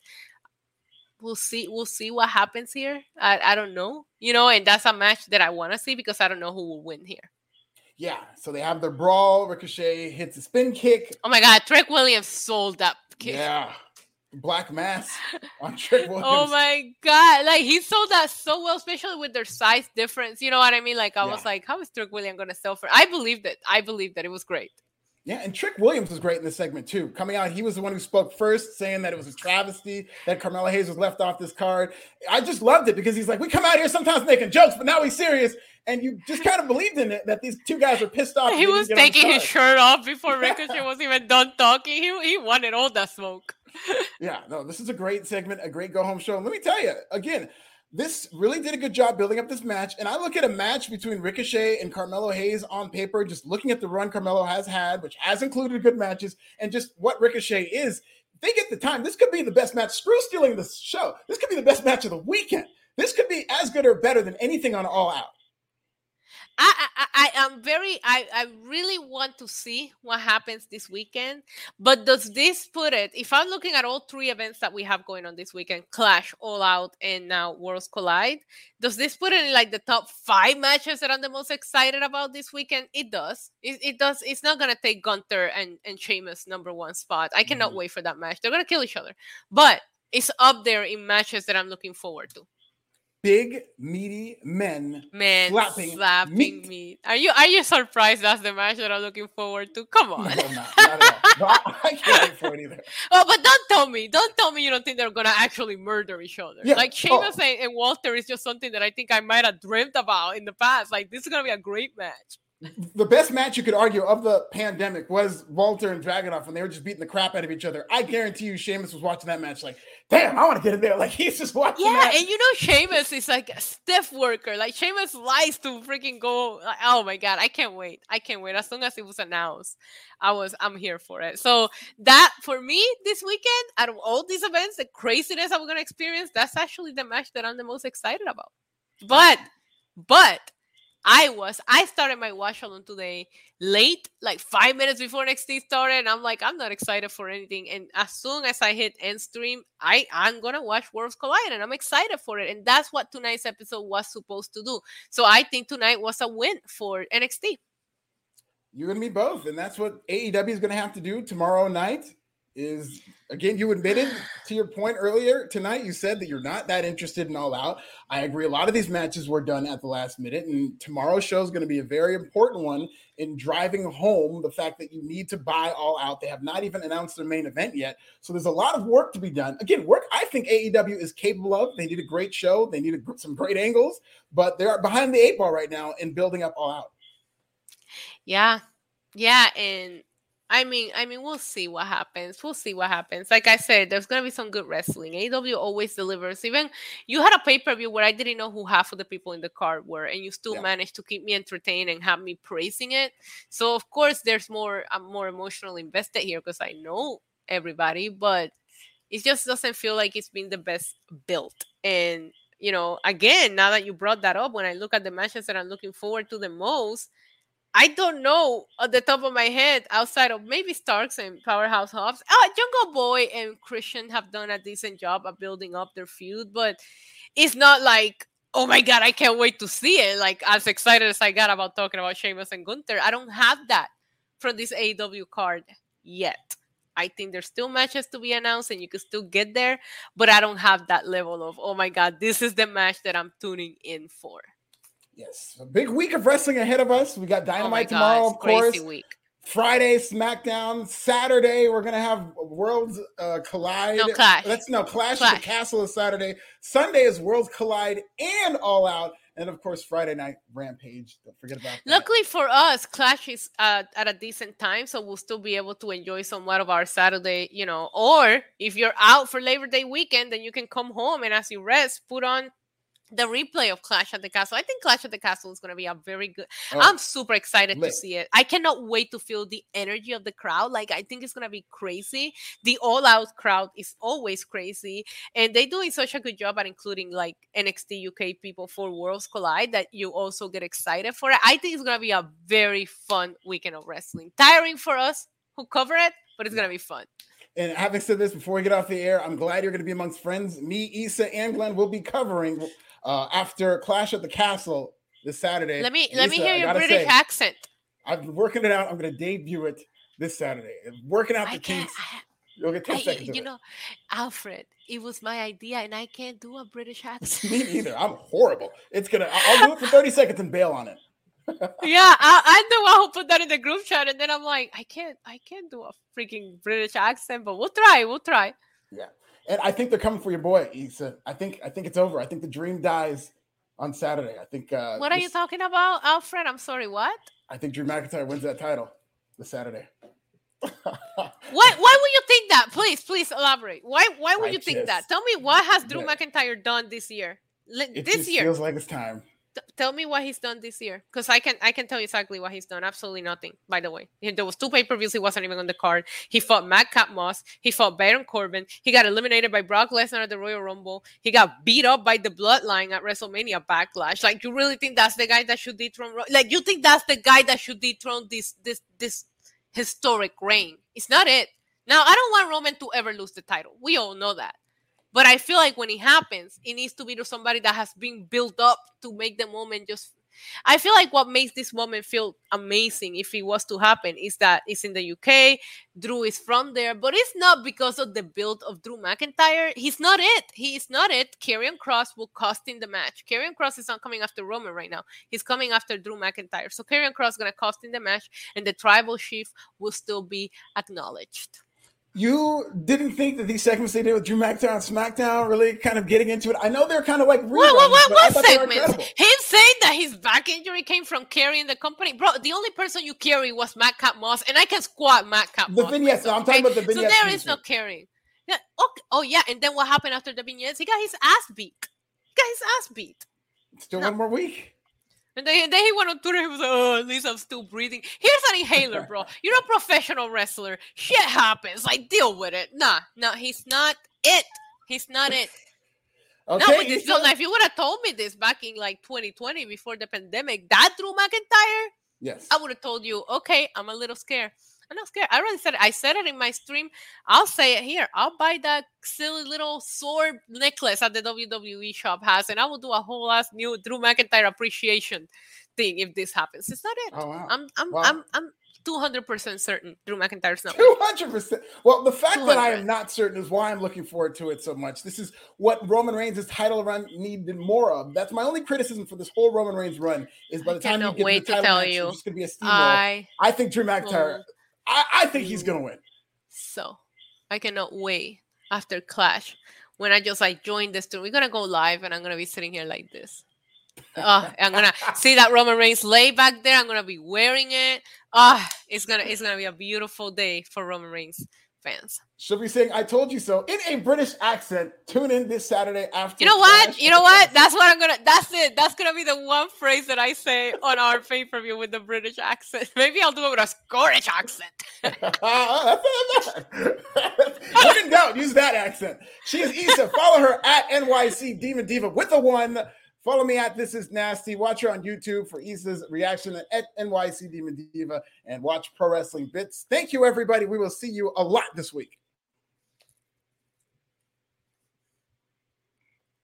We'll see. We'll see what happens here. I, I don't know, you know, and that's a match that I want to see because I don't know who will win here. Yeah, so they have their brawl. Ricochet hits a spin kick. Oh my God, Trick Williams sold that kick. Yeah, Black Mass on Trick Williams. Oh my god! Like he sold that so well, especially with their size difference. You know what I mean? Like I yeah. was like, how is Trick Williams gonna sell for? I believed it. I believed that it was great. Yeah, and Trick Williams was great in this segment too. Coming out, he was the one who spoke first, saying that it was a travesty that Carmelo Hayes was left off this card. I just loved it because he's like, we come out here sometimes making jokes, but now he's serious, and you just kind of believed in it that these two guys were pissed off. He was taking his shirt off before Ricochet was even done talking. He he wanted all that smoke. yeah, no, this is a great segment, a great go home show. And let me tell you again, this really did a good job building up this match. And I look at a match between Ricochet and Carmelo Hayes on paper, just looking at the run Carmelo has had, which has included good matches, and just what Ricochet is. They get the time. This could be the best match. Screw stealing the show. This could be the best match of the weekend. This could be as good or better than anything on All Out. I, I, I am very I, I really want to see what happens this weekend. But does this put it if I'm looking at all three events that we have going on this weekend, Clash, All Out, and now Worlds Collide, does this put it in like the top five matches that I'm the most excited about this weekend? It does. It, it does. It's not gonna take Gunther and, and Sheamus number one spot. I cannot mm-hmm. wait for that match. They're gonna kill each other. But it's up there in matches that I'm looking forward to big meaty men men slapping, slapping meat. meat. Are you are you surprised that's the match that I'm looking forward to? Come on. No, not, not all. I can't wait for it either. Oh, but don't tell me, don't tell me you don't think they're gonna actually murder each other. Yeah. Like oh. Sheamus oh. and, and Walter is just something that I think I might have dreamt about in the past. Like this is gonna be a great match the best match you could argue of the pandemic was Walter and Dragunov when they were just beating the crap out of each other. I guarantee you, Sheamus was watching that match like, damn, I want to get in there. Like he's just watching. Yeah, that. and you know, Sheamus is like a stiff worker. Like Sheamus likes to freaking go. Like, oh my god, I can't wait. I can't wait. As soon as it was announced, I was I'm here for it. So that for me this weekend, out of all these events, the craziness I'm gonna experience, that's actually the match that I'm the most excited about. But but I was. I started my watch along today late, like five minutes before NXT started. And I'm like, I'm not excited for anything. And as soon as I hit end stream, I I'm gonna watch Worlds Collide, and I'm excited for it. And that's what tonight's episode was supposed to do. So I think tonight was a win for NXT. You're gonna be both, and that's what AEW is gonna have to do tomorrow night is again you admitted to your point earlier tonight you said that you're not that interested in all out. I agree a lot of these matches were done at the last minute and tomorrow's show is going to be a very important one in driving home the fact that you need to buy all out. They have not even announced their main event yet so there's a lot of work to be done. Again work i think aew is capable of they need a great show they need a, some great angles but they're behind the eight ball right now in building up all out. Yeah yeah and I mean, I mean, we'll see what happens. We'll see what happens. Like I said, there's gonna be some good wrestling. AW always delivers. Even you had a pay per view where I didn't know who half of the people in the card were, and you still yeah. managed to keep me entertained and have me praising it. So of course, there's more. I'm more emotionally invested here because I know everybody, but it just doesn't feel like it's been the best built. And you know, again, now that you brought that up, when I look at the matches that I'm looking forward to the most I don't know at the top of my head outside of maybe Starks and Powerhouse Hobbs. Oh, Jungle Boy and Christian have done a decent job of building up their feud, but it's not like, oh my god, I can't wait to see it. Like as excited as I got about talking about Sheamus and Gunther, I don't have that from this AEW card yet. I think there's still matches to be announced and you can still get there, but I don't have that level of, oh my god, this is the match that I'm tuning in for. Yes, a big week of wrestling ahead of us. We got oh Dynamite oh tomorrow, of course. Week. Friday SmackDown. Saturday we're gonna have Worlds uh, Collide. No clash. Let's no Clash, clash. the Castle is Saturday. Sunday is Worlds Collide and All Out, and of course Friday night Rampage. Don't forget about that. Luckily for us, Clash is uh, at a decent time, so we'll still be able to enjoy somewhat of our Saturday. You know, or if you're out for Labor Day weekend, then you can come home and as you rest, put on the replay of Clash at the Castle. I think Clash at the Castle is going to be a very good. Oh, I'm super excited lit. to see it. I cannot wait to feel the energy of the crowd. Like I think it's going to be crazy. The all out crowd is always crazy, and they're doing such a good job at including like NXT UK people for Worlds Collide that you also get excited for it. I think it's going to be a very fun weekend of wrestling. Tiring for us who cover it, but it's going to be fun. And having said this, before we get off the air, I'm glad you're going to be amongst friends. Me, Issa, and Glenn will be covering uh, after Clash at the Castle this Saturday. Let me Lisa, let me hear your British say, accent. I've been working it out. I'm going to debut it this Saturday. Working out the kinks. You'll get 10 I, seconds. You know, Alfred, it was my idea, and I can't do a British accent. Me neither. I'm horrible. It's gonna. I'll do it for 30 seconds and bail on it. yeah, I, I'm the one who put that in the group chat, and then I'm like, I can't, I can't do a freaking British accent, but we'll try, we'll try. Yeah, and I think they're coming for your boy, Issa. I think I think it's over. I think the dream dies on Saturday. I think. Uh, what are this, you talking about, Alfred? I'm sorry. What? I think Drew McIntyre wins that title this Saturday. why? Why would you think that? Please, please elaborate. Why? Why would I you just, think that? Tell me what has Drew. McIntyre done this year? It this year feels like it's time. Tell me what he's done this year because i can i can tell you exactly what he's done absolutely nothing by the way. There was two pay-per-views he wasn't even on the card. He fought Matt madcap moss he fought baron corbin he got eliminated by brock lesnar at the royal rumble he got beat up by the bloodline at wrestlemania backlash. Like you really think that's the guy that should dethrone like you think that's the guy that should dethrone this this this historic reign? It's not it. Now i don't want roman to ever lose the title. We all know that but I feel like when it happens, it needs to be to somebody that has been built up to make the moment just. I feel like what makes this moment feel amazing, if it was to happen, is that it's in the UK. Drew is from there, but it's not because of the build of Drew McIntyre. He's not it. He is not it. Karrion Kross will cost in the match. Karrion Kross is not coming after Roman right now. He's coming after Drew McIntyre. So Karrion Kross is gonna cost in the match, and the tribal chief will still be acknowledged you didn't think that these segments they did with Drew McIntyre on SmackDown really kind of getting into it. I know they're kind of like what, what, what, what segments? Him saying that his back injury came from carrying the company, bro. The only person you carry was Matt Madcap Moss, and I can squat Madcap the Moss. The vignettes. I'm talking about the vignettes. So there is no carrying. Yeah. Okay. Oh yeah. And then what happened after the vignettes? He got his ass beat. He got his ass beat. Still no. one more week. And then, then he went on Twitter. He was like, "Oh, at least I'm still breathing." Here's an inhaler, bro. You're a professional wrestler. Shit happens. Like, deal with it. Nah, no, he's not it. He's not it. Okay, no, but this, so, if you would have told me this back in like 2020 before the pandemic, that Drew McIntyre, yes, I would have told you, okay, I'm a little scared. I'm not scared. I already said it. I said it in my stream. I'll say it here. I'll buy that silly little sword necklace that the WWE shop has, and I will do a whole ass new Drew McIntyre appreciation thing if this happens. It's not it. Oh, wow. I'm I'm wow. I'm I'm 200% certain Drew McIntyre's not. 200%. Well, the fact 200. that I am not certain is why I'm looking forward to it so much. This is what Roman Reigns' title run needed more of. That's my only criticism for this whole Roman Reigns run is by the time you get wait the title to tell match, you. it's just going to be a steamroll. I, I think Drew McIntyre. I, I think he's gonna win. So I cannot wait after Clash when I just like join this. We're gonna go live, and I'm gonna be sitting here like this. Uh, I'm gonna see that Roman Reigns lay back there. I'm gonna be wearing it. Ah, uh, it's gonna it's gonna be a beautiful day for Roman Reigns fans. She'll be saying "I told you so" in a British accent. Tune in this Saturday after. You know what? You know what? That's what I'm gonna. That's it. That's gonna be the one phrase that I say on our pay per view with the British accent. Maybe I'll do it with a Scottish accent. when in doubt, use that accent. She is Issa. Follow her at NYC Demon Diva with the one. Follow me at This Is Nasty. Watch her on YouTube for Issa's reaction at NYC Demon Diva and watch Pro Wrestling Bits. Thank you, everybody. We will see you a lot this week.